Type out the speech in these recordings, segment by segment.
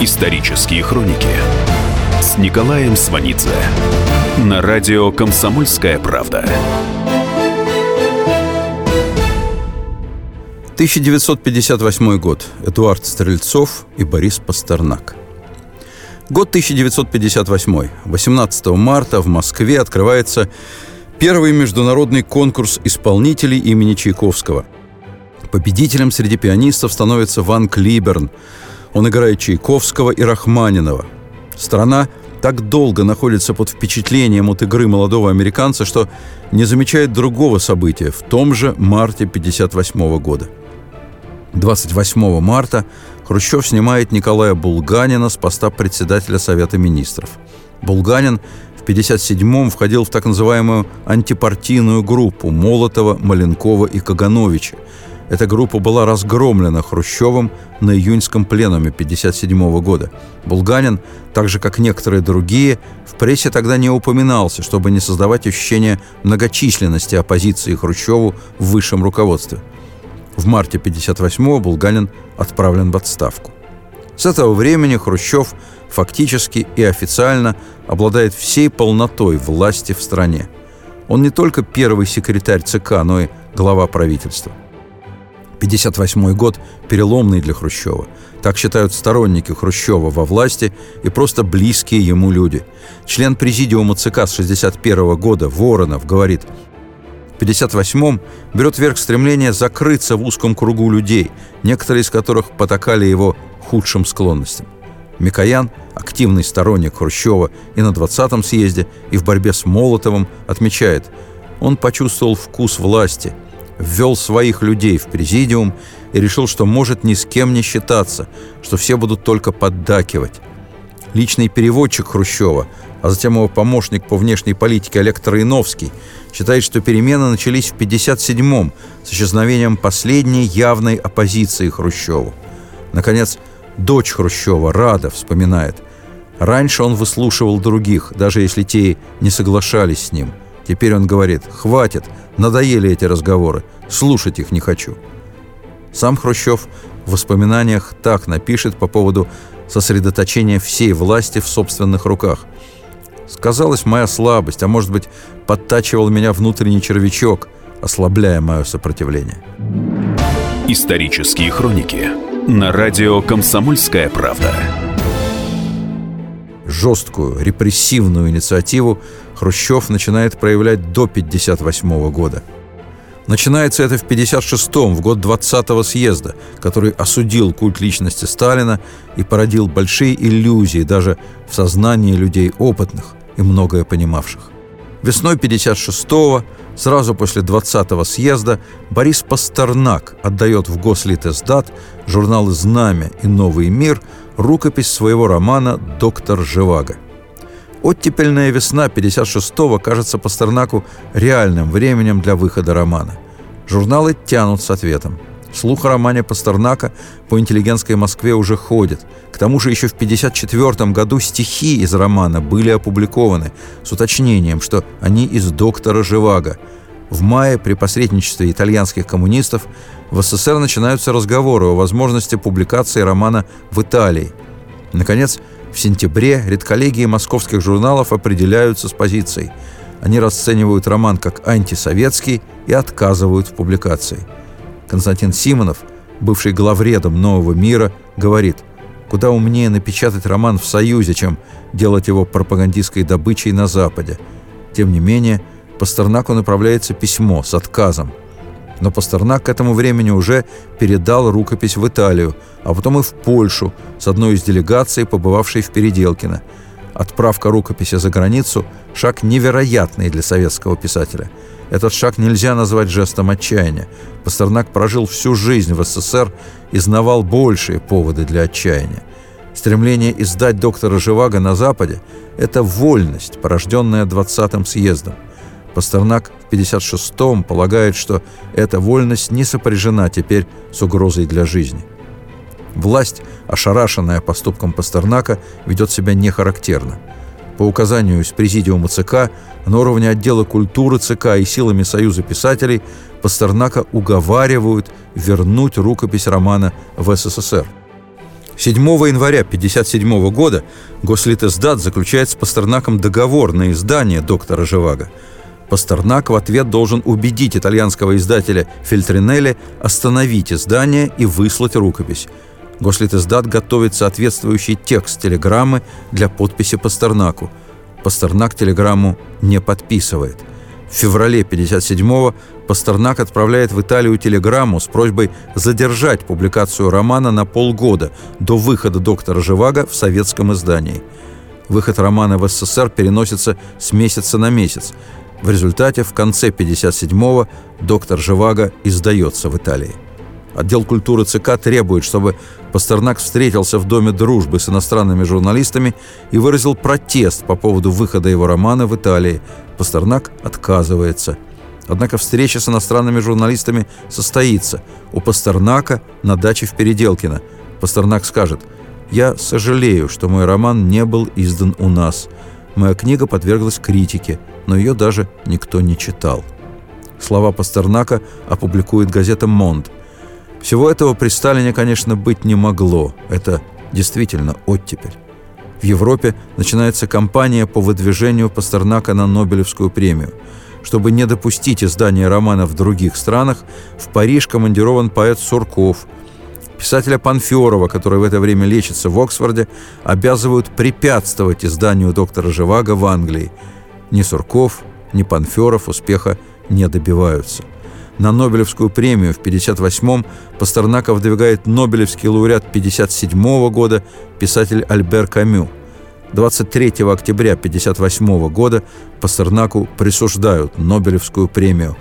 Исторические хроники с Николаем Сванидзе на радио «Комсомольская правда». 1958 год. Эдуард Стрельцов и Борис Пастернак. Год 1958. 18 марта в Москве открывается первый международный конкурс исполнителей имени Чайковского. Победителем среди пианистов становится Ван Клиберн. Он играет Чайковского и Рахманинова. Страна так долго находится под впечатлением от игры молодого американца, что не замечает другого события в том же марте 1958 года. 28 марта Хрущев снимает Николая Булганина с поста председателя Совета министров. Булганин в 1957-м входил в так называемую антипартийную группу Молотова, Маленкова и Кагановича. Эта группа была разгромлена Хрущевым на июньском пленуме 1957 года. Булганин, так же как некоторые другие, в прессе тогда не упоминался, чтобы не создавать ощущение многочисленности оппозиции Хрущеву в высшем руководстве – в марте 1958-го Булганин отправлен в отставку. С этого времени Хрущев фактически и официально обладает всей полнотой власти в стране. Он не только первый секретарь ЦК, но и глава правительства. 1958 год переломный для Хрущева. Так считают сторонники Хрущева во власти и просто близкие ему люди. Член президиума ЦК с 1961 года Воронов говорит – 58-м берет верх стремление закрыться в узком кругу людей, некоторые из которых потакали его худшим склонностям. Микоян, активный сторонник Хрущева и на 20-м съезде, и в борьбе с Молотовым, отмечает, он почувствовал вкус власти, ввел своих людей в президиум и решил, что может ни с кем не считаться, что все будут только поддакивать. Личный переводчик Хрущева, а затем его помощник по внешней политике Олег Троиновский, считает, что перемены начались в 1957-м с исчезновением последней явной оппозиции Хрущеву. Наконец, дочь Хрущева, Рада, вспоминает. Раньше он выслушивал других, даже если те не соглашались с ним. Теперь он говорит, хватит, надоели эти разговоры, слушать их не хочу. Сам Хрущев в воспоминаниях так напишет по поводу сосредоточения всей власти в собственных руках – Сказалась моя слабость, а может быть, подтачивал меня внутренний червячок, ослабляя мое сопротивление. Исторические хроники на радио «Комсомольская правда». Жесткую, репрессивную инициативу Хрущев начинает проявлять до 1958 года. Начинается это в 1956-м, в год 20-го съезда, который осудил культ личности Сталина и породил большие иллюзии даже в сознании людей опытных, и многое понимавших. Весной 56-го, сразу после 20-го съезда, Борис Пастернак отдает в Гослитиздат журналы «Знамя» и «Новый мир» рукопись своего романа «Доктор Живаго». Оттепельная весна 56-го кажется Пастернаку реальным временем для выхода романа. Журналы тянут с ответом – Слух о романе Пастернака по интеллигентской Москве уже ходит. К тому же еще в 1954 году стихи из романа были опубликованы с уточнением, что они из «Доктора Живаго». В мае при посредничестве итальянских коммунистов в СССР начинаются разговоры о возможности публикации романа в Италии. Наконец, в сентябре редколлегии московских журналов определяются с позицией. Они расценивают роман как антисоветский и отказывают в публикации – Константин Симонов, бывший главредом «Нового мира», говорит, куда умнее напечатать роман в Союзе, чем делать его пропагандистской добычей на Западе. Тем не менее, Пастернаку направляется письмо с отказом. Но Пастернак к этому времени уже передал рукопись в Италию, а потом и в Польшу с одной из делегаций, побывавшей в Переделкино. Отправка рукописи за границу – шаг невероятный для советского писателя – этот шаг нельзя назвать жестом отчаяния. Пастернак прожил всю жизнь в СССР и знавал большие поводы для отчаяния. Стремление издать доктора Живаго на Западе – это вольность, порожденная 20-м съездом. Пастернак в 56-м полагает, что эта вольность не сопряжена теперь с угрозой для жизни. Власть, ошарашенная поступком Пастернака, ведет себя нехарактерно – по указанию из Президиума ЦК на уровне отдела культуры ЦК и силами Союза писателей Пастернака уговаривают вернуть рукопись романа в СССР. 7 января 1957 года Гослитиздат заключает с Пастернаком договор на издание доктора Живаго. Пастернак в ответ должен убедить итальянского издателя Фельтринелли остановить издание и выслать рукопись. Гослитиздат готовит соответствующий текст телеграммы для подписи Пастернаку. Пастернак телеграмму не подписывает. В феврале 1957-го Пастернак отправляет в Италию телеграмму с просьбой задержать публикацию романа на полгода до выхода доктора Живаго в советском издании. Выход романа в СССР переносится с месяца на месяц. В результате в конце 1957-го доктор Живаго издается в Италии. Отдел культуры ЦК требует, чтобы Пастернак встретился в Доме дружбы с иностранными журналистами и выразил протест по поводу выхода его романа в Италии. Пастернак отказывается. Однако встреча с иностранными журналистами состоится. У Пастернака на даче в Переделкино. Пастернак скажет «Я сожалею, что мой роман не был издан у нас. Моя книга подверглась критике, но ее даже никто не читал». Слова Пастернака опубликует газета «Монд». Всего этого при Сталине, конечно, быть не могло. Это действительно оттепель. В Европе начинается кампания по выдвижению Пастернака на Нобелевскую премию. Чтобы не допустить издания романа в других странах, в Париж командирован поэт Сурков. Писателя Панферова, который в это время лечится в Оксфорде, обязывают препятствовать изданию доктора Живаго в Англии. Ни Сурков, ни Панферов успеха не добиваются – на Нобелевскую премию в 1958-м Пастернака выдвигает Нобелевский лауреат 1957 года писатель Альбер Камю. 23 октября 1958 года Пастернаку присуждают Нобелевскую премию.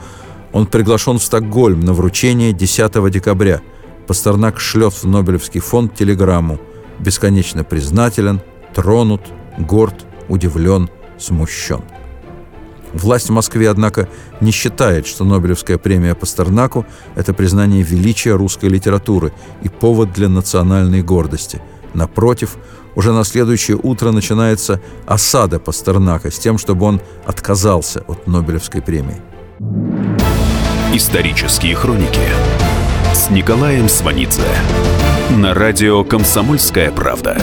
Он приглашен в Стокгольм на вручение 10 декабря. Пастернак шлет в Нобелевский фонд телеграмму. Бесконечно признателен, тронут, горд, удивлен, смущен. Власть в Москве, однако, не считает, что Нобелевская премия Пастернаку – это признание величия русской литературы и повод для национальной гордости. Напротив, уже на следующее утро начинается осада Пастернака с тем, чтобы он отказался от Нобелевской премии. Исторические хроники с Николаем Сванидзе на радио «Комсомольская правда».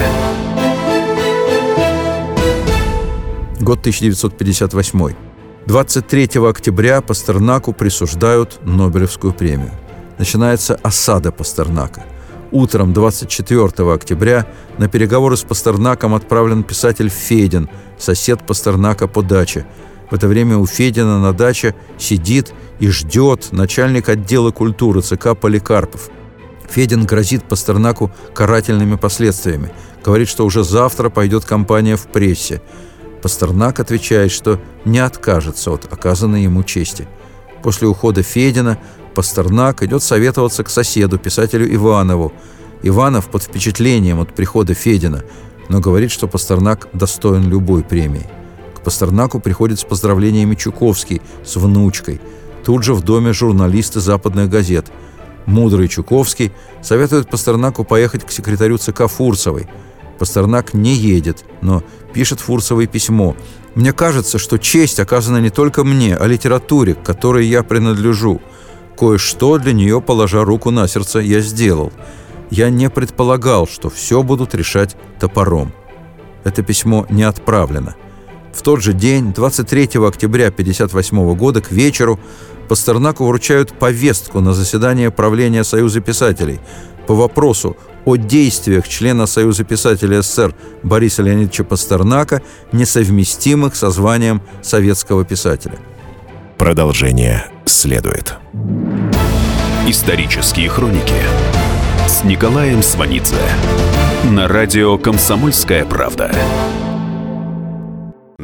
Год 1958. 23 октября Пастернаку присуждают Нобелевскую премию. Начинается осада Пастернака. Утром 24 октября на переговоры с Пастернаком отправлен писатель Федин, сосед Пастернака по даче. В это время у Федина на даче сидит и ждет начальник отдела культуры ЦК Поликарпов. Федин грозит Пастернаку карательными последствиями. Говорит, что уже завтра пойдет кампания в прессе. Пастернак отвечает, что не откажется от оказанной ему чести. После ухода Федина Пастернак идет советоваться к соседу, писателю Иванову. Иванов под впечатлением от прихода Федина, но говорит, что Пастернак достоин любой премии. Пастернаку приходит с поздравлениями Чуковский с внучкой. Тут же в доме журналисты западных газет. Мудрый Чуковский советует Пастернаку поехать к секретарю ЦК Фурцевой – Пастернак не едет, но пишет Фурсовое письмо. «Мне кажется, что честь оказана не только мне, а литературе, к которой я принадлежу. Кое-что для нее, положа руку на сердце, я сделал. Я не предполагал, что все будут решать топором». Это письмо не отправлено. В тот же день, 23 октября 1958 года, к вечеру, Пастернаку вручают повестку на заседание правления Союза писателей по вопросу о действиях члена Союза писателей СССР Бориса Леонидовича Пастернака, несовместимых со званием советского писателя. Продолжение следует. Исторические хроники с Николаем Сванидзе на радио «Комсомольская правда».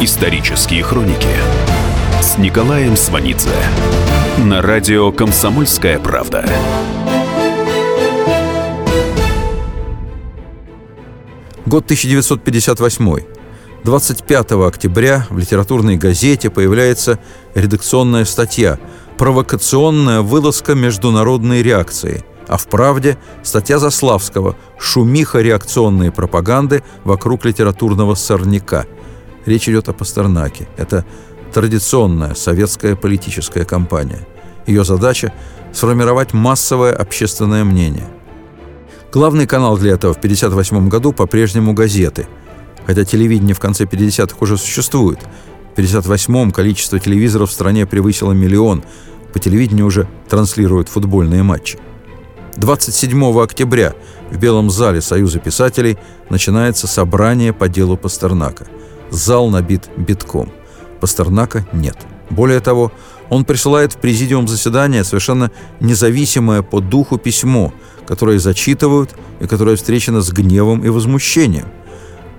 Исторические хроники с Николаем Сванидзе на радио «Комсомольская правда». Год 1958. 25 октября в литературной газете появляется редакционная статья «Провокационная вылазка международной реакции», а в «Правде» статья Заславского «Шумиха реакционной пропаганды вокруг литературного сорняка». Речь идет о Пастернаке. Это традиционная советская политическая кампания. Ее задача – сформировать массовое общественное мнение. Главный канал для этого в 1958 году по-прежнему газеты, хотя телевидение в конце 50-х уже существует. В 1958-м количество телевизоров в стране превысило миллион, по телевидению уже транслируют футбольные матчи. 27 октября в Белом зале Союза писателей начинается собрание по делу Пастернака. Зал набит битком. Пастернака нет. Более того, он присылает в президиум заседания совершенно независимое по духу письмо – которые зачитывают и которое встречено с гневом и возмущением.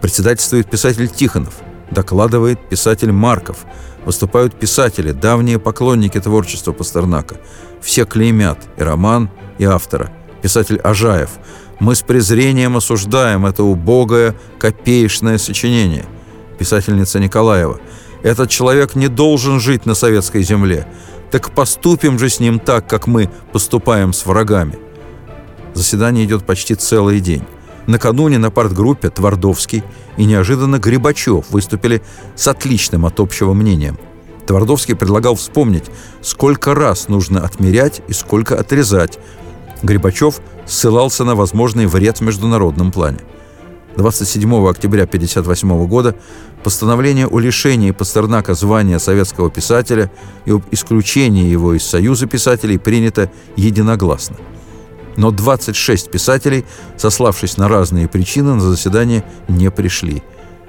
Председательствует писатель Тихонов, докладывает писатель Марков, выступают писатели, давние поклонники творчества Пастернака. Все клеймят и роман, и автора. Писатель Ажаев. Мы с презрением осуждаем это убогое, копеечное сочинение. Писательница Николаева. Этот человек не должен жить на советской земле. Так поступим же с ним так, как мы поступаем с врагами. Заседание идет почти целый день. Накануне на партгруппе Твардовский и неожиданно Грибачев выступили с отличным от общего мнением. Твардовский предлагал вспомнить, сколько раз нужно отмерять и сколько отрезать. Грибачев ссылался на возможный вред в международном плане. 27 октября 1958 года постановление о лишении Пастернака звания советского писателя и об исключении его из Союза писателей принято единогласно но 26 писателей, сославшись на разные причины, на заседание не пришли.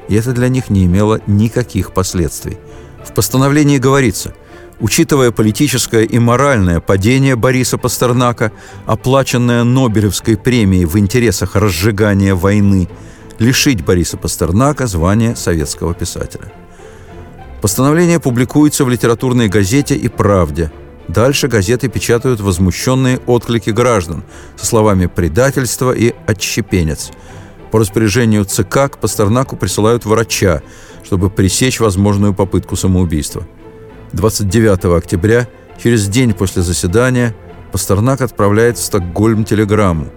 И это для них не имело никаких последствий. В постановлении говорится – Учитывая политическое и моральное падение Бориса Пастернака, оплаченное Нобелевской премией в интересах разжигания войны, лишить Бориса Пастернака звания советского писателя. Постановление публикуется в литературной газете и «Правде», Дальше газеты печатают возмущенные отклики граждан со словами «предательство» и «отщепенец». По распоряжению ЦК к Пастернаку присылают врача, чтобы пресечь возможную попытку самоубийства. 29 октября, через день после заседания, Пастернак отправляет в Стокгольм телеграмму.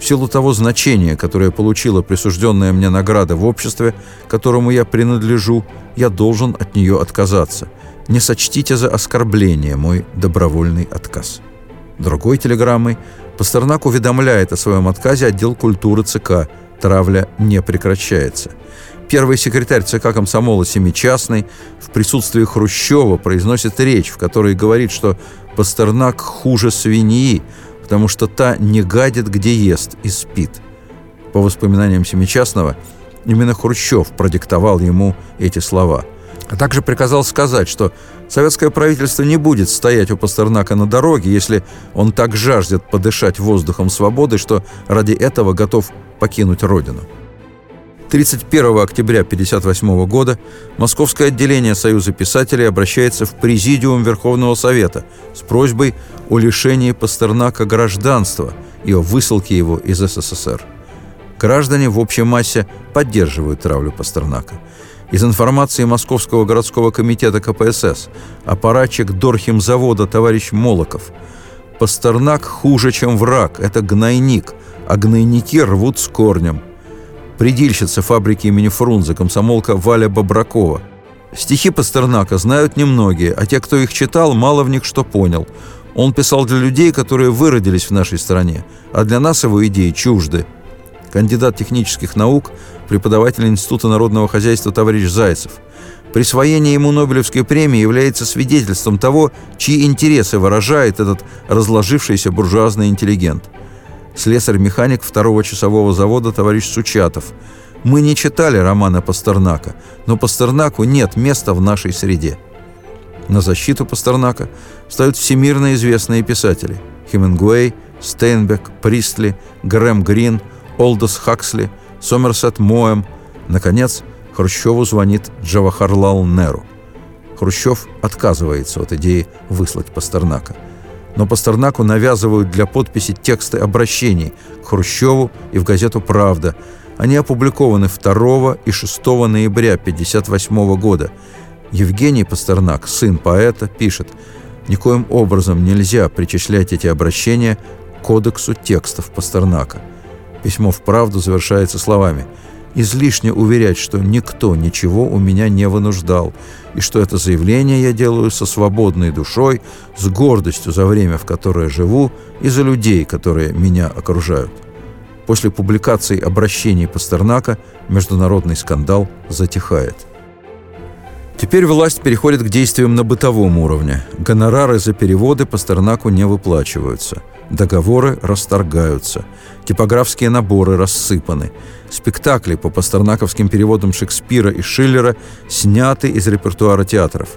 В силу того значения, которое получила присужденная мне награда в обществе, которому я принадлежу, я должен от нее отказаться – не сочтите за оскорбление мой добровольный отказ. Другой телеграммой Пастернак уведомляет о своем отказе отдел культуры ЦК. Травля не прекращается. Первый секретарь ЦК комсомола Семичастный в присутствии Хрущева произносит речь, в которой говорит, что Пастернак хуже свиньи, потому что та не гадит, где ест, и спит. По воспоминаниям Семичастного, именно Хрущев продиктовал ему эти слова – а также приказал сказать, что советское правительство не будет стоять у Пастернака на дороге, если он так жаждет подышать воздухом свободы, что ради этого готов покинуть родину. 31 октября 1958 года Московское отделение Союза писателей обращается в Президиум Верховного Совета с просьбой о лишении Пастернака гражданства и о высылке его из СССР. Граждане в общей массе поддерживают травлю Пастернака – из информации Московского городского комитета КПСС, аппаратчик Дорхимзавода товарищ Молоков. Пастернак хуже, чем враг, это гнойник, а гнойники рвут с корнем. Предильщица фабрики имени Фрунзе, комсомолка Валя Бобракова. Стихи Пастернака знают немногие, а те, кто их читал, мало в них что понял. Он писал для людей, которые выродились в нашей стране, а для нас его идеи чужды – кандидат технических наук, преподаватель Института народного хозяйства товарищ Зайцев. Присвоение ему Нобелевской премии является свидетельством того, чьи интересы выражает этот разложившийся буржуазный интеллигент. Слесарь-механик второго часового завода товарищ Сучатов. Мы не читали романа Пастернака, но Пастернаку нет места в нашей среде. На защиту Пастернака встают всемирно известные писатели – Хемингуэй, Стейнбек, Пристли, Грэм Грин – Олдос Хаксли, Сомерсет Моэм. Наконец, Хрущеву звонит Джавахарлал Неру. Хрущев отказывается от идеи выслать Пастернака. Но Пастернаку навязывают для подписи тексты обращений к Хрущеву и в газету «Правда». Они опубликованы 2 и 6 ноября 1958 года. Евгений Пастернак, сын поэта, пишет «Никоим образом нельзя причислять эти обращения к кодексу текстов Пастернака». Письмо в «Правду» завершается словами – излишне уверять, что никто ничего у меня не вынуждал, и что это заявление я делаю со свободной душой, с гордостью за время, в которое живу, и за людей, которые меня окружают. После публикации обращений Пастернака международный скандал затихает. Теперь власть переходит к действиям на бытовом уровне. Гонорары за переводы Пастернаку не выплачиваются. Договоры расторгаются. Типографские наборы рассыпаны. Спектакли по пастернаковским переводам Шекспира и Шиллера сняты из репертуара театров.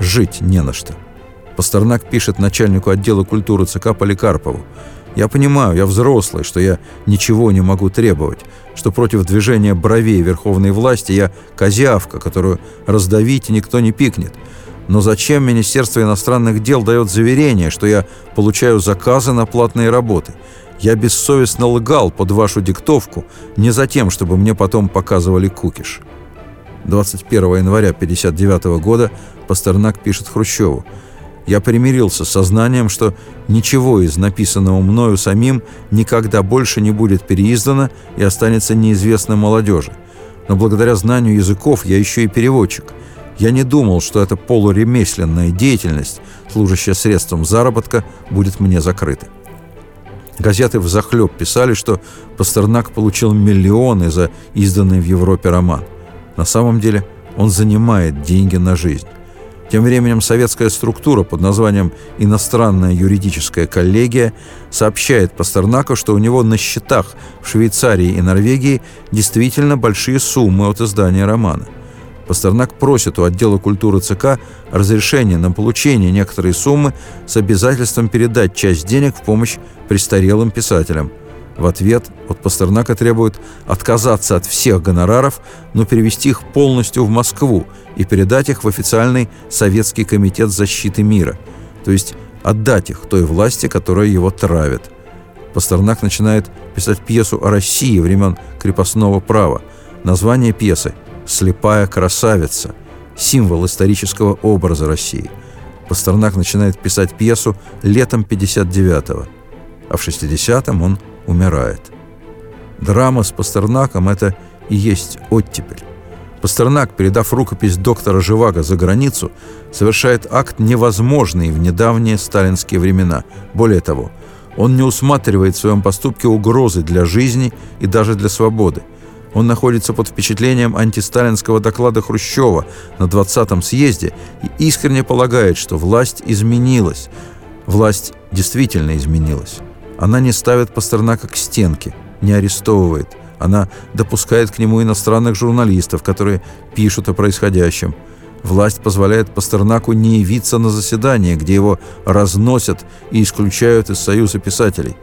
Жить не на что. Пастернак пишет начальнику отдела культуры ЦК Поликарпову. «Я понимаю, я взрослый, что я ничего не могу требовать, что против движения бровей верховной власти я козявка, которую раздавить никто не пикнет. Но зачем Министерство иностранных дел дает заверение, что я получаю заказы на платные работы? Я бессовестно лгал под вашу диктовку не за тем, чтобы мне потом показывали кукиш». 21 января 1959 года Пастернак пишет Хрущеву – я примирился с сознанием, что ничего из написанного мною самим никогда больше не будет переиздано и останется неизвестным молодежи. Но благодаря знанию языков я еще и переводчик. Я не думал, что эта полуремесленная деятельность, служащая средством заработка, будет мне закрыта. Газеты в захлеб писали, что Пастернак получил миллионы за изданный в Европе роман. На самом деле он занимает деньги на жизнь. Тем временем советская структура под названием «Иностранная юридическая коллегия» сообщает Пастернаку, что у него на счетах в Швейцарии и Норвегии действительно большие суммы от издания романа. Пастернак просит у отдела культуры ЦК разрешения на получение некоторой суммы с обязательством передать часть денег в помощь престарелым писателям – в ответ от Пастернака требуют отказаться от всех гонораров, но перевести их полностью в Москву и передать их в официальный Советский комитет защиты мира, то есть отдать их той власти, которая его травит. Пастернак начинает писать пьесу о России времен крепостного права. Название пьесы «Слепая красавица», символ исторического образа России. Пастернак начинает писать пьесу летом 59-го, а в 60-м он умирает. Драма с Пастернаком – это и есть оттепель. Пастернак, передав рукопись доктора Живаго за границу, совершает акт невозможный в недавние сталинские времена. Более того, он не усматривает в своем поступке угрозы для жизни и даже для свободы. Он находится под впечатлением антисталинского доклада Хрущева на 20-м съезде и искренне полагает, что власть изменилась. Власть действительно изменилась. Она не ставит Пастернака к стенке, не арестовывает. Она допускает к нему иностранных журналистов, которые пишут о происходящем. Власть позволяет Пастернаку не явиться на заседание, где его разносят и исключают из Союза писателей.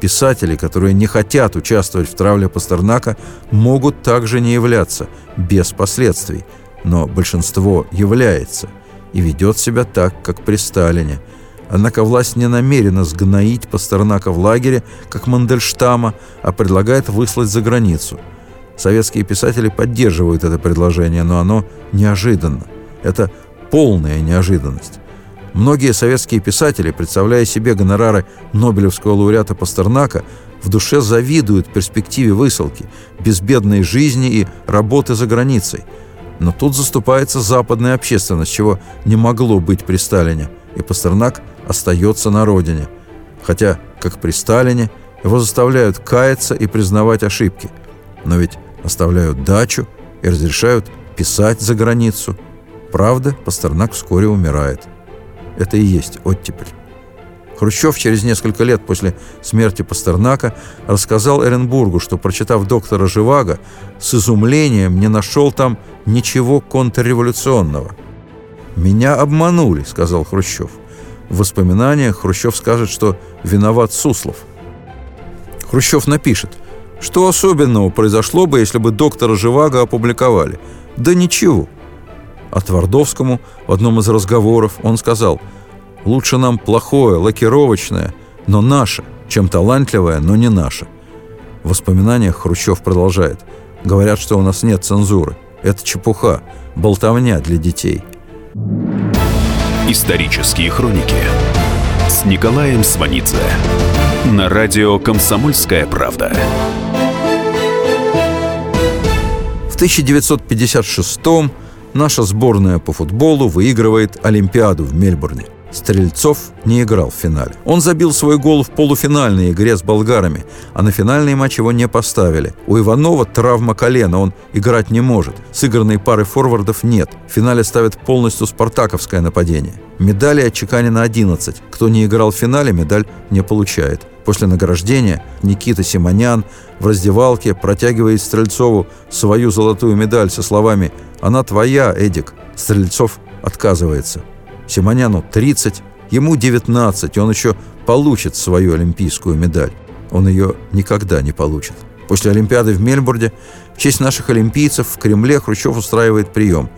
Писатели, которые не хотят участвовать в травле Пастернака, могут также не являться, без последствий. Но большинство является и ведет себя так, как при Сталине – Однако власть не намерена сгноить Пастернака в лагере, как Мандельштама, а предлагает выслать за границу. Советские писатели поддерживают это предложение, но оно неожиданно. Это полная неожиданность. Многие советские писатели, представляя себе гонорары Нобелевского лауреата Пастернака, в душе завидуют перспективе высылки, безбедной жизни и работы за границей. Но тут заступается западная общественность, чего не могло быть при Сталине, и Пастернак – остается на родине. Хотя, как при Сталине, его заставляют каяться и признавать ошибки. Но ведь оставляют дачу и разрешают писать за границу. Правда, Пастернак вскоре умирает. Это и есть оттепель. Хрущев через несколько лет после смерти Пастернака рассказал Эренбургу, что, прочитав доктора Живаго, с изумлением не нашел там ничего контрреволюционного. «Меня обманули», — сказал Хрущев. В воспоминаниях Хрущев скажет, что виноват Суслов. Хрущев напишет, что особенного произошло бы, если бы доктора Живаго опубликовали? Да ничего. А Твардовскому в одном из разговоров он сказал, Лучше нам плохое, лакировочное, но наше, чем талантливое, но не наше. В воспоминаниях Хрущев продолжает. Говорят, что у нас нет цензуры. Это чепуха, болтовня для детей. Исторические хроники с Николаем Сванидзе на радио «Комсомольская правда». В 1956 наша сборная по футболу выигрывает Олимпиаду в Мельбурне – Стрельцов не играл в финале. Он забил свой гол в полуфинальной игре с болгарами, а на финальный матч его не поставили. У Иванова травма колена, он играть не может. Сыгранной пары форвардов нет. В финале ставят полностью спартаковское нападение. Медали отчеканено 11. Кто не играл в финале, медаль не получает. После награждения Никита Симонян в раздевалке протягивает Стрельцову свою золотую медаль со словами «Она твоя, Эдик». Стрельцов отказывается. Симоняну 30, ему 19, он еще получит свою олимпийскую медаль. Он ее никогда не получит. После Олимпиады в Мельбурне в честь наших олимпийцев в Кремле Хрущев устраивает прием.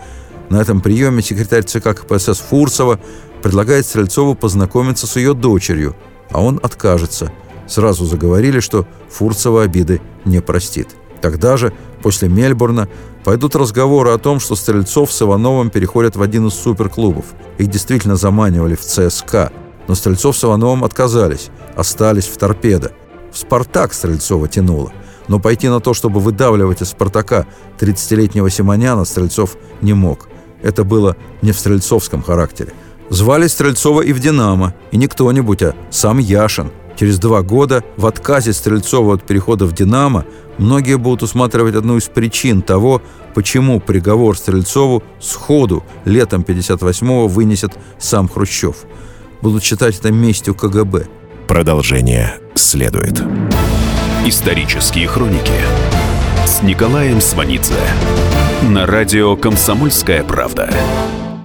На этом приеме секретарь ЦК КПСС Фурцева предлагает Стрельцову познакомиться с ее дочерью, а он откажется. Сразу заговорили, что Фурцева обиды не простит. Тогда же, после Мельбурна, пойдут разговоры о том, что Стрельцов с Ивановым переходят в один из суперклубов. Их действительно заманивали в ЦСКА. Но Стрельцов с Ивановым отказались, остались в торпедо. В «Спартак» Стрельцова тянуло. Но пойти на то, чтобы выдавливать из «Спартака» 30-летнего Симоняна, Стрельцов не мог. Это было не в стрельцовском характере. Звали Стрельцова и в «Динамо», и не кто-нибудь, а сам Яшин. Через два года в отказе Стрельцова от перехода в «Динамо» многие будут усматривать одну из причин того, почему приговор Стрельцову сходу летом 58-го вынесет сам Хрущев. Будут считать это местью КГБ. Продолжение следует. Исторические хроники с Николаем Сванидзе на радио «Комсомольская правда».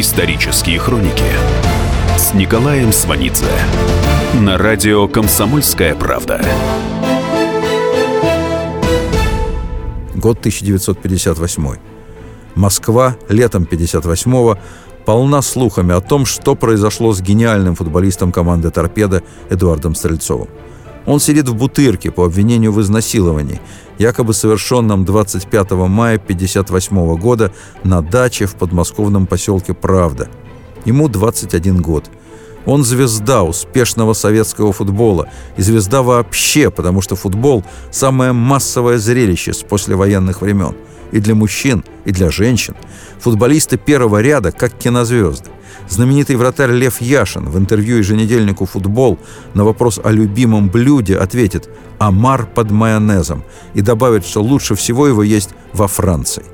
Исторические хроники с Николаем Сванидзе на радио «Комсомольская правда». Год 1958. Москва летом 58-го полна слухами о том, что произошло с гениальным футболистом команды «Торпедо» Эдуардом Стрельцовым. Он сидит в бутырке по обвинению в изнасиловании, якобы совершенном 25 мая 1958 года на даче в подмосковном поселке Правда. Ему 21 год. Он звезда успешного советского футбола и звезда вообще, потому что футбол – самое массовое зрелище с послевоенных времен. И для мужчин, и для женщин. Футболисты первого ряда как кинозвезды. Знаменитый вратарь Лев Яшин в интервью еженедельнику «Футбол» на вопрос о любимом блюде ответит «Амар под майонезом» и добавит, что лучше всего его есть во Франции.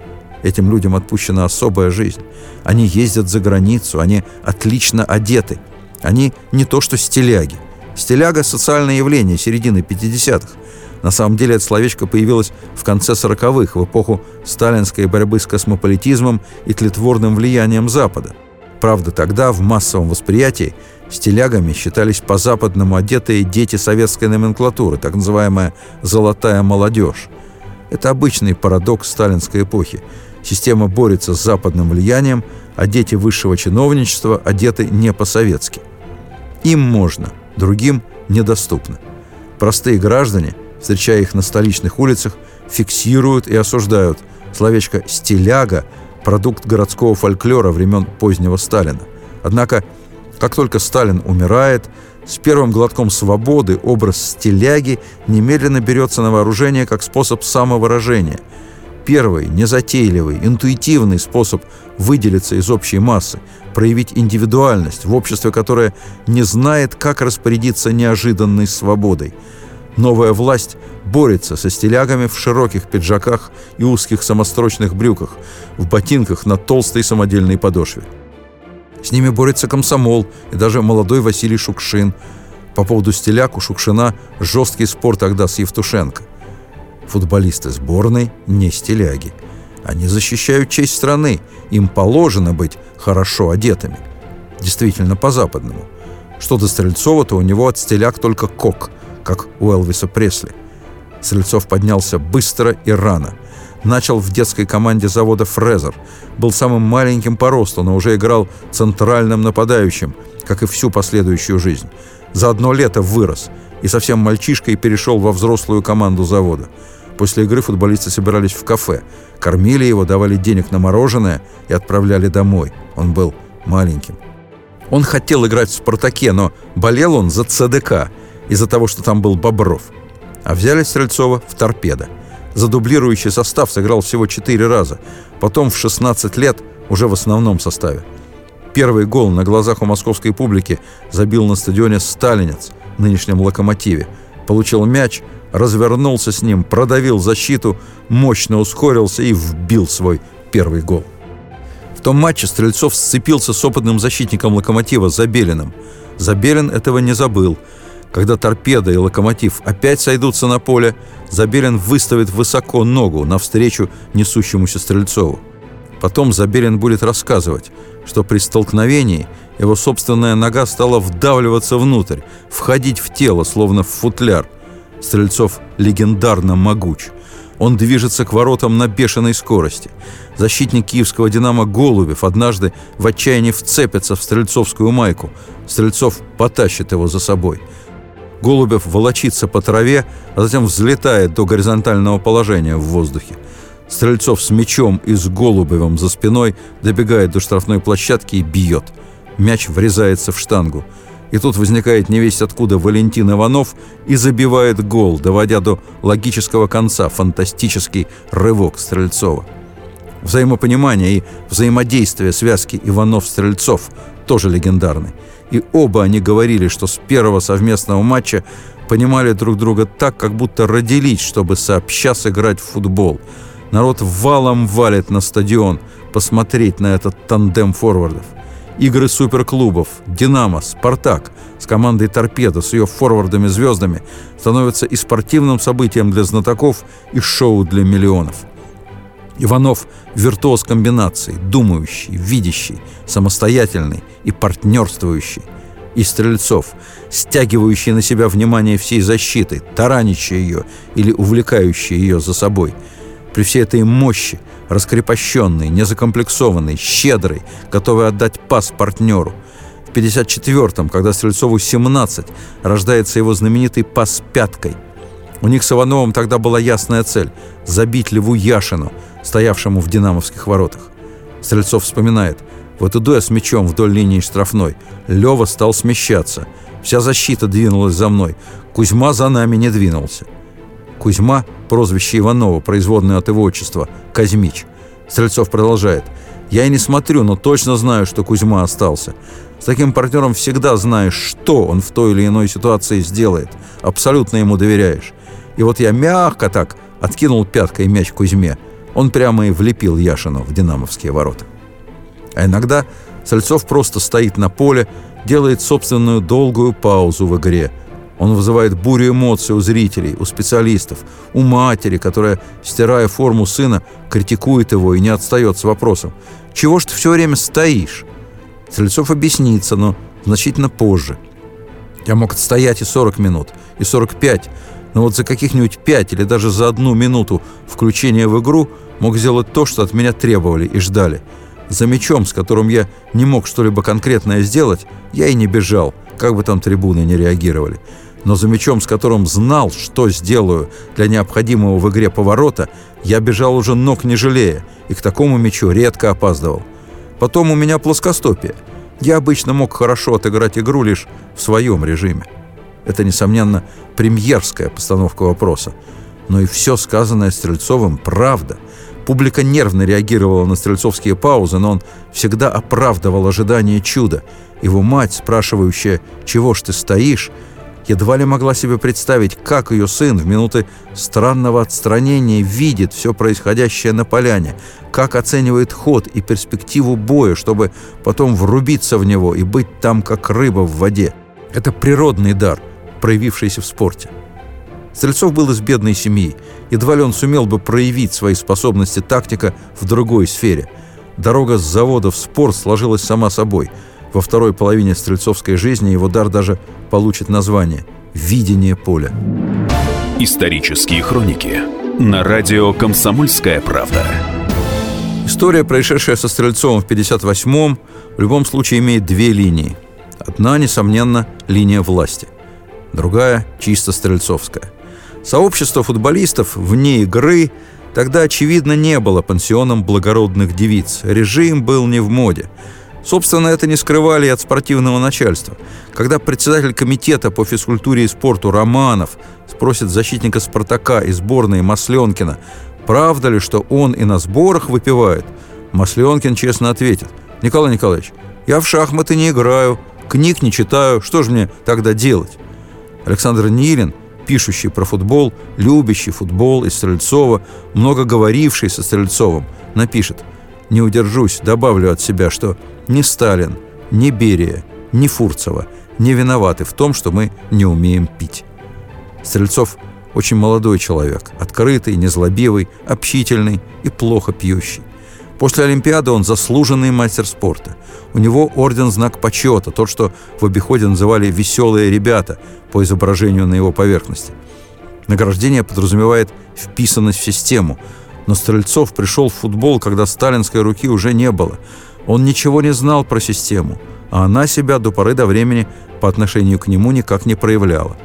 Этим людям отпущена особая жизнь. Они ездят за границу, они отлично одеты. Они не то что стиляги. Стиляга – социальное явление середины 50-х. На самом деле это словечко появилось в конце 40-х, в эпоху сталинской борьбы с космополитизмом и тлетворным влиянием Запада – Правда, тогда в массовом восприятии стилягами считались по-западному одетые дети советской номенклатуры, так называемая «золотая молодежь». Это обычный парадокс сталинской эпохи. Система борется с западным влиянием, а дети высшего чиновничества одеты не по-советски. Им можно, другим недоступно. Простые граждане, встречая их на столичных улицах, фиксируют и осуждают. Словечко «стиляга» продукт городского фольклора времен позднего Сталина. Однако, как только Сталин умирает, с первым глотком свободы образ стиляги немедленно берется на вооружение как способ самовыражения. Первый, незатейливый, интуитивный способ выделиться из общей массы, проявить индивидуальность в обществе, которое не знает, как распорядиться неожиданной свободой. Новая власть борется со стилягами в широких пиджаках и узких самострочных брюках, в ботинках на толстой самодельной подошве. С ними борется комсомол и даже молодой Василий Шукшин. По поводу стиляк у Шукшина жесткий спор тогда с Евтушенко. Футболисты сборной не стиляги. Они защищают честь страны. Им положено быть хорошо одетыми. Действительно, по-западному. Что до Стрельцова, то у него от стиляк только кок, как у Элвиса Пресли. Стрельцов поднялся быстро и рано. Начал в детской команде завода «Фрезер». Был самым маленьким по росту, но уже играл центральным нападающим, как и всю последующую жизнь. За одно лето вырос и совсем мальчишкой перешел во взрослую команду завода. После игры футболисты собирались в кафе, кормили его, давали денег на мороженое и отправляли домой. Он был маленьким. Он хотел играть в «Спартаке», но болел он за ЦДК, из-за того, что там был Бобров. А взяли Стрельцова в «Торпедо». За дублирующий состав сыграл всего 4 раза. Потом в 16 лет уже в основном составе. Первый гол на глазах у московской публики забил на стадионе «Сталинец», нынешнем «Локомотиве». Получил мяч – развернулся с ним, продавил защиту, мощно ускорился и вбил свой первый гол. В том матче Стрельцов сцепился с опытным защитником «Локомотива» Забелиным. Забелин этого не забыл. Когда торпеда и локомотив опять сойдутся на поле, Забелин выставит высоко ногу навстречу несущемуся Стрельцову. Потом Забелин будет рассказывать, что при столкновении его собственная нога стала вдавливаться внутрь, входить в тело, словно в футляр – Стрельцов легендарно могуч. Он движется к воротам на бешеной скорости. Защитник киевского «Динамо» Голубев однажды в отчаянии вцепится в стрельцовскую майку. Стрельцов потащит его за собой. Голубев волочится по траве, а затем взлетает до горизонтального положения в воздухе. Стрельцов с мечом и с Голубевым за спиной добегает до штрафной площадки и бьет. Мяч врезается в штангу. И тут возникает невесть откуда Валентин Иванов и забивает гол, доводя до логического конца фантастический рывок Стрельцова. Взаимопонимание и взаимодействие связки Иванов-Стрельцов тоже легендарны. И оба они говорили, что с первого совместного матча понимали друг друга так, как будто родились, чтобы сообща сыграть в футбол. Народ валом валит на стадион посмотреть на этот тандем форвардов – Игры суперклубов «Динамо», «Спартак» с командой «Торпедо» с ее форвардами-звездами становятся и спортивным событием для знатоков, и шоу для миллионов. Иванов – виртуоз комбинаций, думающий, видящий, самостоятельный и партнерствующий. И Стрельцов, стягивающий на себя внимание всей защиты, тараничий ее или увлекающий ее за собой. При всей этой мощи – раскрепощенный, незакомплексованный, щедрый, готовый отдать пас партнеру. В 54-м, когда Стрельцову 17, рождается его знаменитый пас пяткой. У них с Ивановым тогда была ясная цель – забить Леву Яшину, стоявшему в динамовских воротах. Стрельцов вспоминает – вот иду я с мячом вдоль линии штрафной. Лева стал смещаться. Вся защита двинулась за мной. Кузьма за нами не двинулся. Кузьма – прозвище Иванова, производное от его отчества, Казмич. Стрельцов продолжает. «Я и не смотрю, но точно знаю, что Кузьма остался. С таким партнером всегда знаешь, что он в той или иной ситуации сделает. Абсолютно ему доверяешь. И вот я мягко так откинул пяткой мяч Кузьме. Он прямо и влепил Яшину в динамовские ворота. А иногда Сальцов просто стоит на поле, делает собственную долгую паузу в игре – он вызывает бурю эмоций у зрителей, у специалистов, у матери, которая, стирая форму сына, критикует его и не отстает с вопросом «Чего ж ты все время стоишь?» Стрельцов объяснится, но значительно позже. Я мог отстоять и 40 минут, и 45, но вот за каких-нибудь 5 или даже за одну минуту включения в игру мог сделать то, что от меня требовали и ждали. За мячом, с которым я не мог что-либо конкретное сделать, я и не бежал, как бы там трибуны не реагировали но за мячом, с которым знал, что сделаю для необходимого в игре поворота, я бежал уже ног не жалея, и к такому мячу редко опаздывал. Потом у меня плоскостопие. Я обычно мог хорошо отыграть игру лишь в своем режиме. Это, несомненно, премьерская постановка вопроса. Но и все сказанное Стрельцовым – правда. Публика нервно реагировала на стрельцовские паузы, но он всегда оправдывал ожидание чуда. Его мать, спрашивающая «Чего ж ты стоишь?», едва ли могла себе представить, как ее сын в минуты странного отстранения видит все происходящее на поляне, как оценивает ход и перспективу боя, чтобы потом врубиться в него и быть там, как рыба в воде. Это природный дар, проявившийся в спорте. Стрельцов был из бедной семьи. Едва ли он сумел бы проявить свои способности тактика в другой сфере. Дорога с завода в спорт сложилась сама собой. Во второй половине стрельцовской жизни его дар даже получит название «Видение поля». Исторические хроники на радио «Комсомольская правда». История, происшедшая со Стрельцовым в 58-м, в любом случае имеет две линии. Одна, несомненно, линия власти. Другая – чисто стрельцовская. Сообщество футболистов вне игры тогда, очевидно, не было пансионом благородных девиц. Режим был не в моде. Собственно, это не скрывали и от спортивного начальства. Когда председатель комитета по физкультуре и спорту Романов спросит защитника «Спартака» и сборной Масленкина, правда ли, что он и на сборах выпивает, Масленкин честно ответит, «Николай Николаевич, я в шахматы не играю, книг не читаю, что же мне тогда делать?» Александр Нилин – пишущий про футбол, любящий футбол из Стрельцова, много говоривший со Стрельцовым, напишет «Не удержусь, добавлю от себя, что ни Сталин, ни Берия, ни Фурцева не виноваты в том, что мы не умеем пить». Стрельцов очень молодой человек, открытый, незлобивый, общительный и плохо пьющий. После Олимпиады он заслуженный мастер спорта. У него орден «Знак почета», тот, что в обиходе называли «веселые ребята» по изображению на его поверхности. Награждение подразумевает вписанность в систему, но Стрельцов пришел в футбол, когда сталинской руки уже не было. Он ничего не знал про систему, а она себя до поры до времени по отношению к нему никак не проявляла.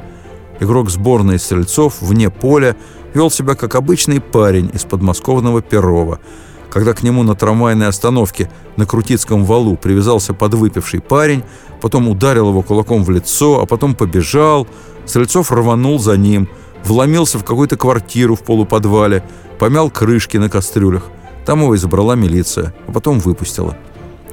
Игрок сборной Стрельцов вне поля вел себя как обычный парень из подмосковного Перова – когда к нему на трамвайной остановке на Крутицком валу привязался подвыпивший парень, потом ударил его кулаком в лицо, а потом побежал. Стрельцов рванул за ним, вломился в какую-то квартиру в полуподвале, помял крышки на кастрюлях. Там его и забрала милиция, а потом выпустила.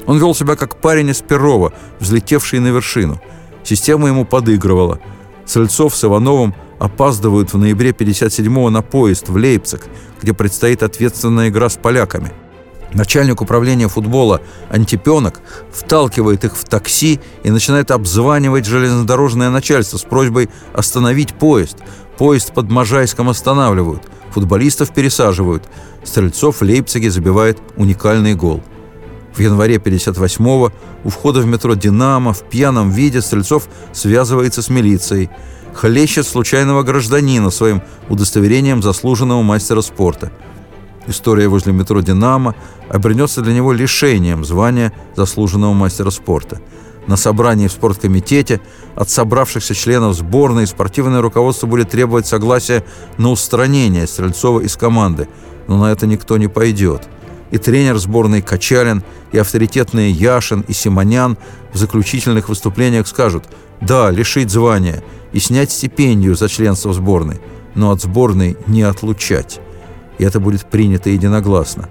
Он вел себя как парень из Перова, взлетевший на вершину. Система ему подыгрывала. Стрельцов с Ивановым – опаздывают в ноябре 57-го на поезд в Лейпциг, где предстоит ответственная игра с поляками. Начальник управления футбола Антипенок вталкивает их в такси и начинает обзванивать железнодорожное начальство с просьбой остановить поезд. Поезд под Можайском останавливают, футболистов пересаживают. Стрельцов в Лейпциге забивает уникальный гол. В январе 58-го у входа в метро «Динамо» в пьяном виде Стрельцов связывается с милицией – хлещет случайного гражданина своим удостоверением заслуженного мастера спорта. История возле метро «Динамо» обернется для него лишением звания заслуженного мастера спорта. На собрании в спорткомитете от собравшихся членов сборной спортивное руководство будет требовать согласия на устранение Стрельцова из команды, но на это никто не пойдет. И тренер сборной Качалин, и авторитетные Яшин и Симонян в заключительных выступлениях скажут «Да, лишить звания – и снять стипендию за членство в сборной, но от сборной не отлучать. И это будет принято единогласно.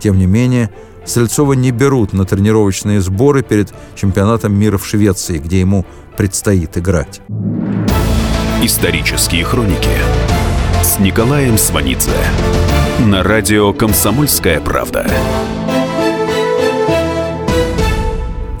Тем не менее, Стрельцова не берут на тренировочные сборы перед чемпионатом мира в Швеции, где ему предстоит играть. Исторические хроники с Николаем Сванидзе на радио «Комсомольская правда».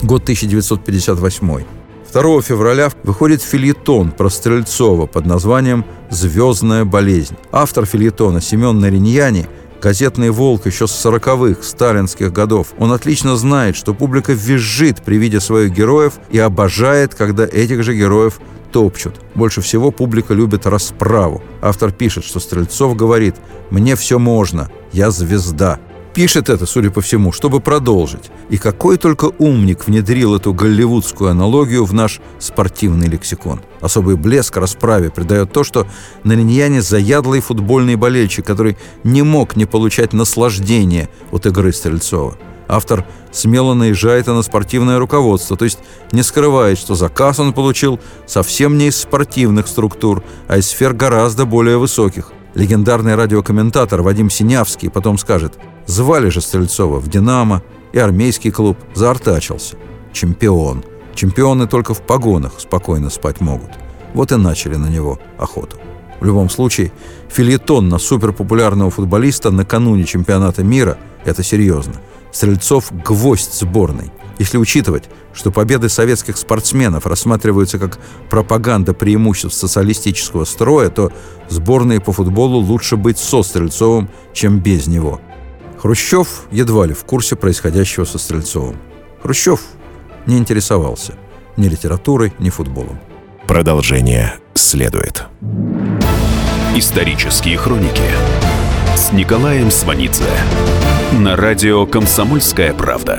Год 1958. 2 февраля выходит фильетон про Стрельцова под названием «Звездная болезнь». Автор фильетона Семен Нариньяни газетный волк еще с сороковых, сталинских годов. Он отлично знает, что публика визжит при виде своих героев и обожает, когда этих же героев топчут. Больше всего публика любит расправу. Автор пишет, что Стрельцов говорит «Мне все можно, я звезда». Пишет это, судя по всему, чтобы продолжить. И какой только умник внедрил эту голливудскую аналогию в наш спортивный лексикон. Особый блеск расправе придает то, что Нариньяне заядлый футбольный болельщик, который не мог не получать наслаждения от игры Стрельцова. Автор смело наезжает на спортивное руководство, то есть не скрывает, что заказ он получил совсем не из спортивных структур, а из сфер гораздо более высоких. Легендарный радиокомментатор Вадим Синявский потом скажет «Звали же Стрельцова в «Динамо», и армейский клуб заортачился. Чемпион. Чемпионы только в погонах спокойно спать могут. Вот и начали на него охоту. В любом случае, фильетон на суперпопулярного футболиста накануне чемпионата мира – это серьезно. Стрельцов – гвоздь сборной. Если учитывать, что победы советских спортсменов рассматриваются как пропаганда преимуществ социалистического строя, то сборной по футболу лучше быть со Стрельцовым, чем без него. Хрущев едва ли в курсе происходящего со Стрельцовым. Хрущев не интересовался ни литературой, ни футболом. Продолжение следует. Исторические хроники с Николаем Сванидзе на радио «Комсомольская правда».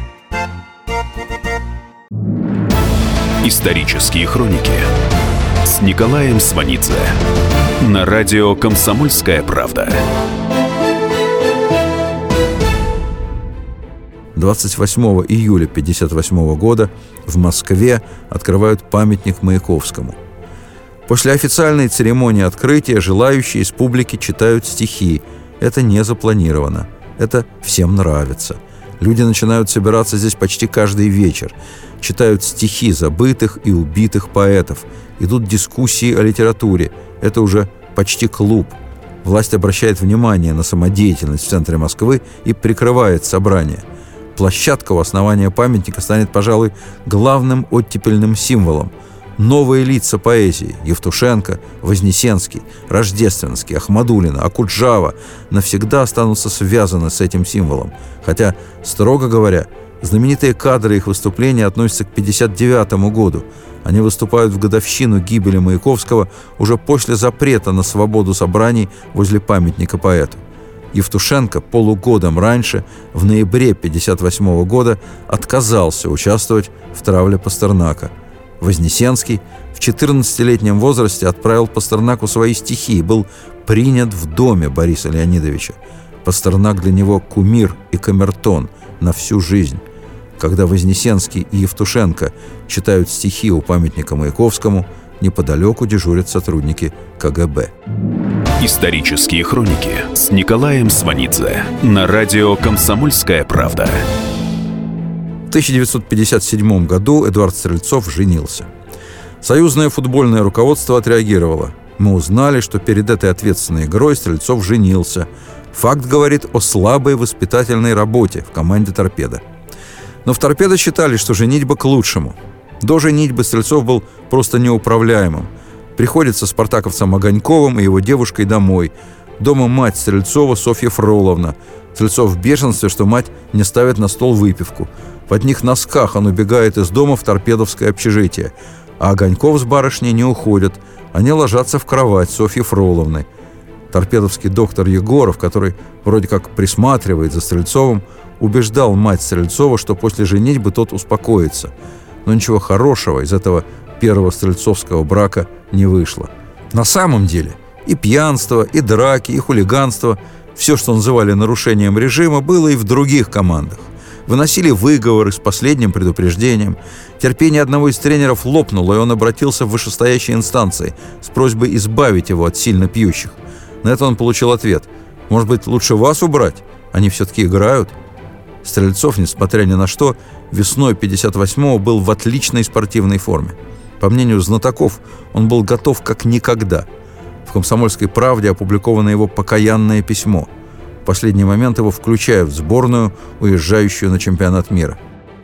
Исторические хроники с Николаем Сванидзе на радио «Комсомольская правда». 28 июля 1958 года в Москве открывают памятник Маяковскому. После официальной церемонии открытия желающие из публики читают стихи. Это не запланировано. Это всем нравится. Люди начинают собираться здесь почти каждый вечер читают стихи забытых и убитых поэтов, идут дискуссии о литературе. Это уже почти клуб. Власть обращает внимание на самодеятельность в центре Москвы и прикрывает собрание. Площадка у основания памятника станет, пожалуй, главным оттепельным символом. Новые лица поэзии – Евтушенко, Вознесенский, Рождественский, Ахмадулина, Акуджава – навсегда останутся связаны с этим символом. Хотя, строго говоря, Знаменитые кадры их выступления относятся к 1959 году. Они выступают в годовщину гибели Маяковского уже после запрета на свободу собраний возле памятника поэту. Евтушенко полугодом раньше, в ноябре 1958 года, отказался участвовать в травле Пастернака. Вознесенский в 14-летнем возрасте отправил Пастернаку свои стихи и был принят в доме Бориса Леонидовича. Пастернак для него кумир и камертон на всю жизнь когда Вознесенский и Евтушенко читают стихи у памятника Маяковскому, неподалеку дежурят сотрудники КГБ. Исторические хроники с Николаем Сванидзе на радио «Комсомольская правда». В 1957 году Эдуард Стрельцов женился. Союзное футбольное руководство отреагировало. Мы узнали, что перед этой ответственной игрой Стрельцов женился. Факт говорит о слабой воспитательной работе в команде «Торпеда». Но в торпедо считали, что женитьба к лучшему. До женитьбы Стрельцов был просто неуправляемым. Приходится спартаковцем Огоньковым и его девушкой домой. Дома мать Стрельцова Софья Фроловна. Стрельцов в бешенстве, что мать не ставит на стол выпивку. В одних носках он убегает из дома в торпедовское общежитие. А Огоньков с барышней не уходят. Они ложатся в кровать Софьи Фроловны. Торпедовский доктор Егоров, который вроде как присматривает за Стрельцовым, убеждал мать Стрельцова, что после женитьбы тот успокоится. Но ничего хорошего из этого первого стрельцовского брака не вышло. На самом деле и пьянство, и драки, и хулиганство, все, что называли нарушением режима, было и в других командах. Выносили выговоры с последним предупреждением. Терпение одного из тренеров лопнуло, и он обратился в вышестоящие инстанции с просьбой избавить его от сильно пьющих. На это он получил ответ. «Может быть, лучше вас убрать? Они все-таки играют». Стрельцов, несмотря ни на что, весной 58-го был в отличной спортивной форме. По мнению знатоков, он был готов как никогда. В «Комсомольской правде» опубликовано его покаянное письмо. В последний момент его включают в сборную, уезжающую на чемпионат мира.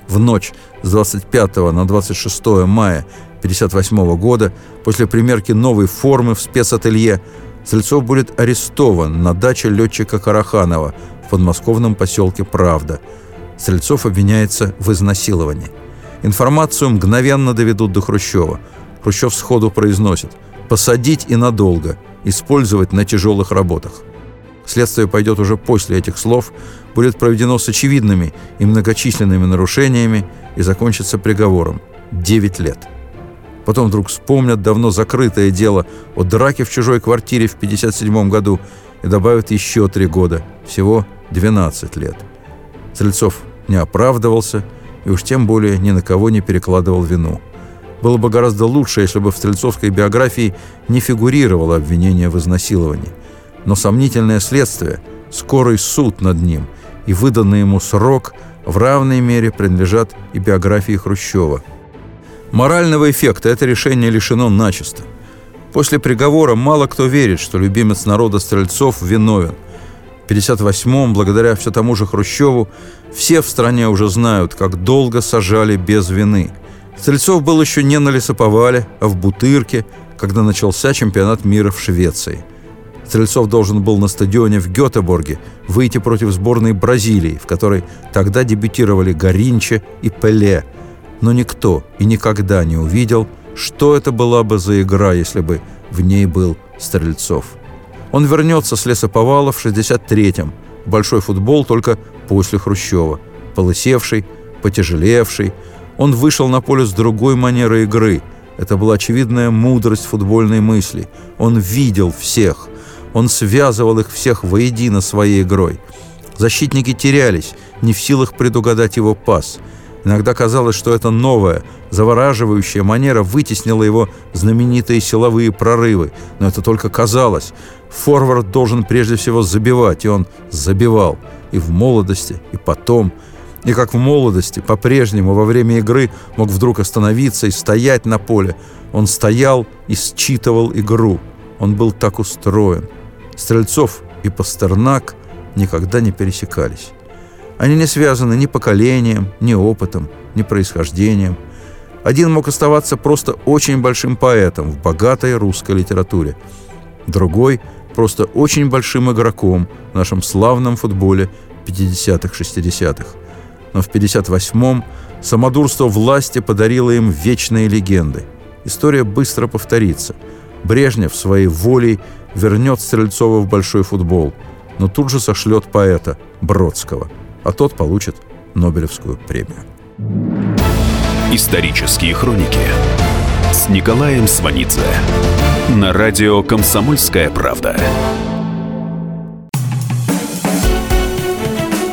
В ночь с 25 на 26 мая 1958 года, после примерки новой формы в спецателье, Стрельцов будет арестован на даче летчика Караханова в подмосковном поселке Правда. Стрельцов обвиняется в изнасиловании. Информацию мгновенно доведут до Хрущева. Хрущев сходу произносит посадить и надолго, использовать на тяжелых работах. Следствие пойдет уже после этих слов, будет проведено с очевидными и многочисленными нарушениями и закончится приговором – 9 лет. Потом вдруг вспомнят давно закрытое дело о драке в чужой квартире в 1957 году и добавят еще три года, всего 12 лет. Стрельцов не оправдывался и уж тем более ни на кого не перекладывал вину. Было бы гораздо лучше, если бы в стрельцовской биографии не фигурировало обвинение в изнасиловании. Но сомнительное следствие, скорый суд над ним и выданный ему срок в равной мере принадлежат и биографии Хрущева. Морального эффекта это решение лишено начисто. После приговора мало кто верит, что любимец народа Стрельцов виновен. В 1958-м, благодаря все тому же Хрущеву, все в стране уже знают, как долго сажали без вины. Стрельцов был еще не на лесоповале, а в Бутырке, когда начался чемпионат мира в Швеции. Стрельцов должен был на стадионе в Гетеборге выйти против сборной Бразилии, в которой тогда дебютировали Гаринче и Пеле. Но никто и никогда не увидел, что это была бы за игра, если бы в ней был Стрельцов. Он вернется с лесоповала в 63-м. Большой футбол только после Хрущева. Полысевший, потяжелевший. Он вышел на поле с другой манерой игры. Это была очевидная мудрость футбольной мысли. Он видел всех. Он связывал их всех воедино своей игрой. Защитники терялись, не в силах предугадать его пас. Иногда казалось, что эта новая, завораживающая манера вытеснила его знаменитые силовые прорывы. Но это только казалось. Форвард должен прежде всего забивать, и он забивал. И в молодости, и потом. И как в молодости, по-прежнему во время игры мог вдруг остановиться и стоять на поле. Он стоял и считывал игру. Он был так устроен. Стрельцов и Пастернак никогда не пересекались. Они не связаны ни поколением, ни опытом, ни происхождением. Один мог оставаться просто очень большим поэтом в богатой русской литературе. Другой – просто очень большим игроком в нашем славном футболе 50-х, 60-х. Но в 58-м самодурство власти подарило им вечные легенды. История быстро повторится. Брежнев своей волей вернет Стрельцова в большой футбол, но тут же сошлет поэта Бродского, а тот получит Нобелевскую премию. Исторические хроники с Николаем Сванидзе на радио «Комсомольская правда».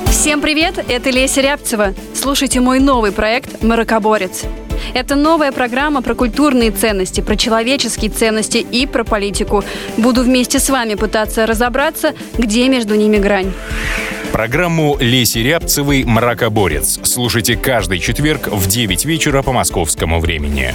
Всем привет, это Леся Рябцева. Слушайте мой новый проект «Маракоборец». Это новая программа про культурные ценности, про человеческие ценности и про политику. Буду вместе с вами пытаться разобраться, где между ними грань. Программу Леси Рябцевой «Мракоборец» слушайте каждый четверг в 9 вечера по московскому времени.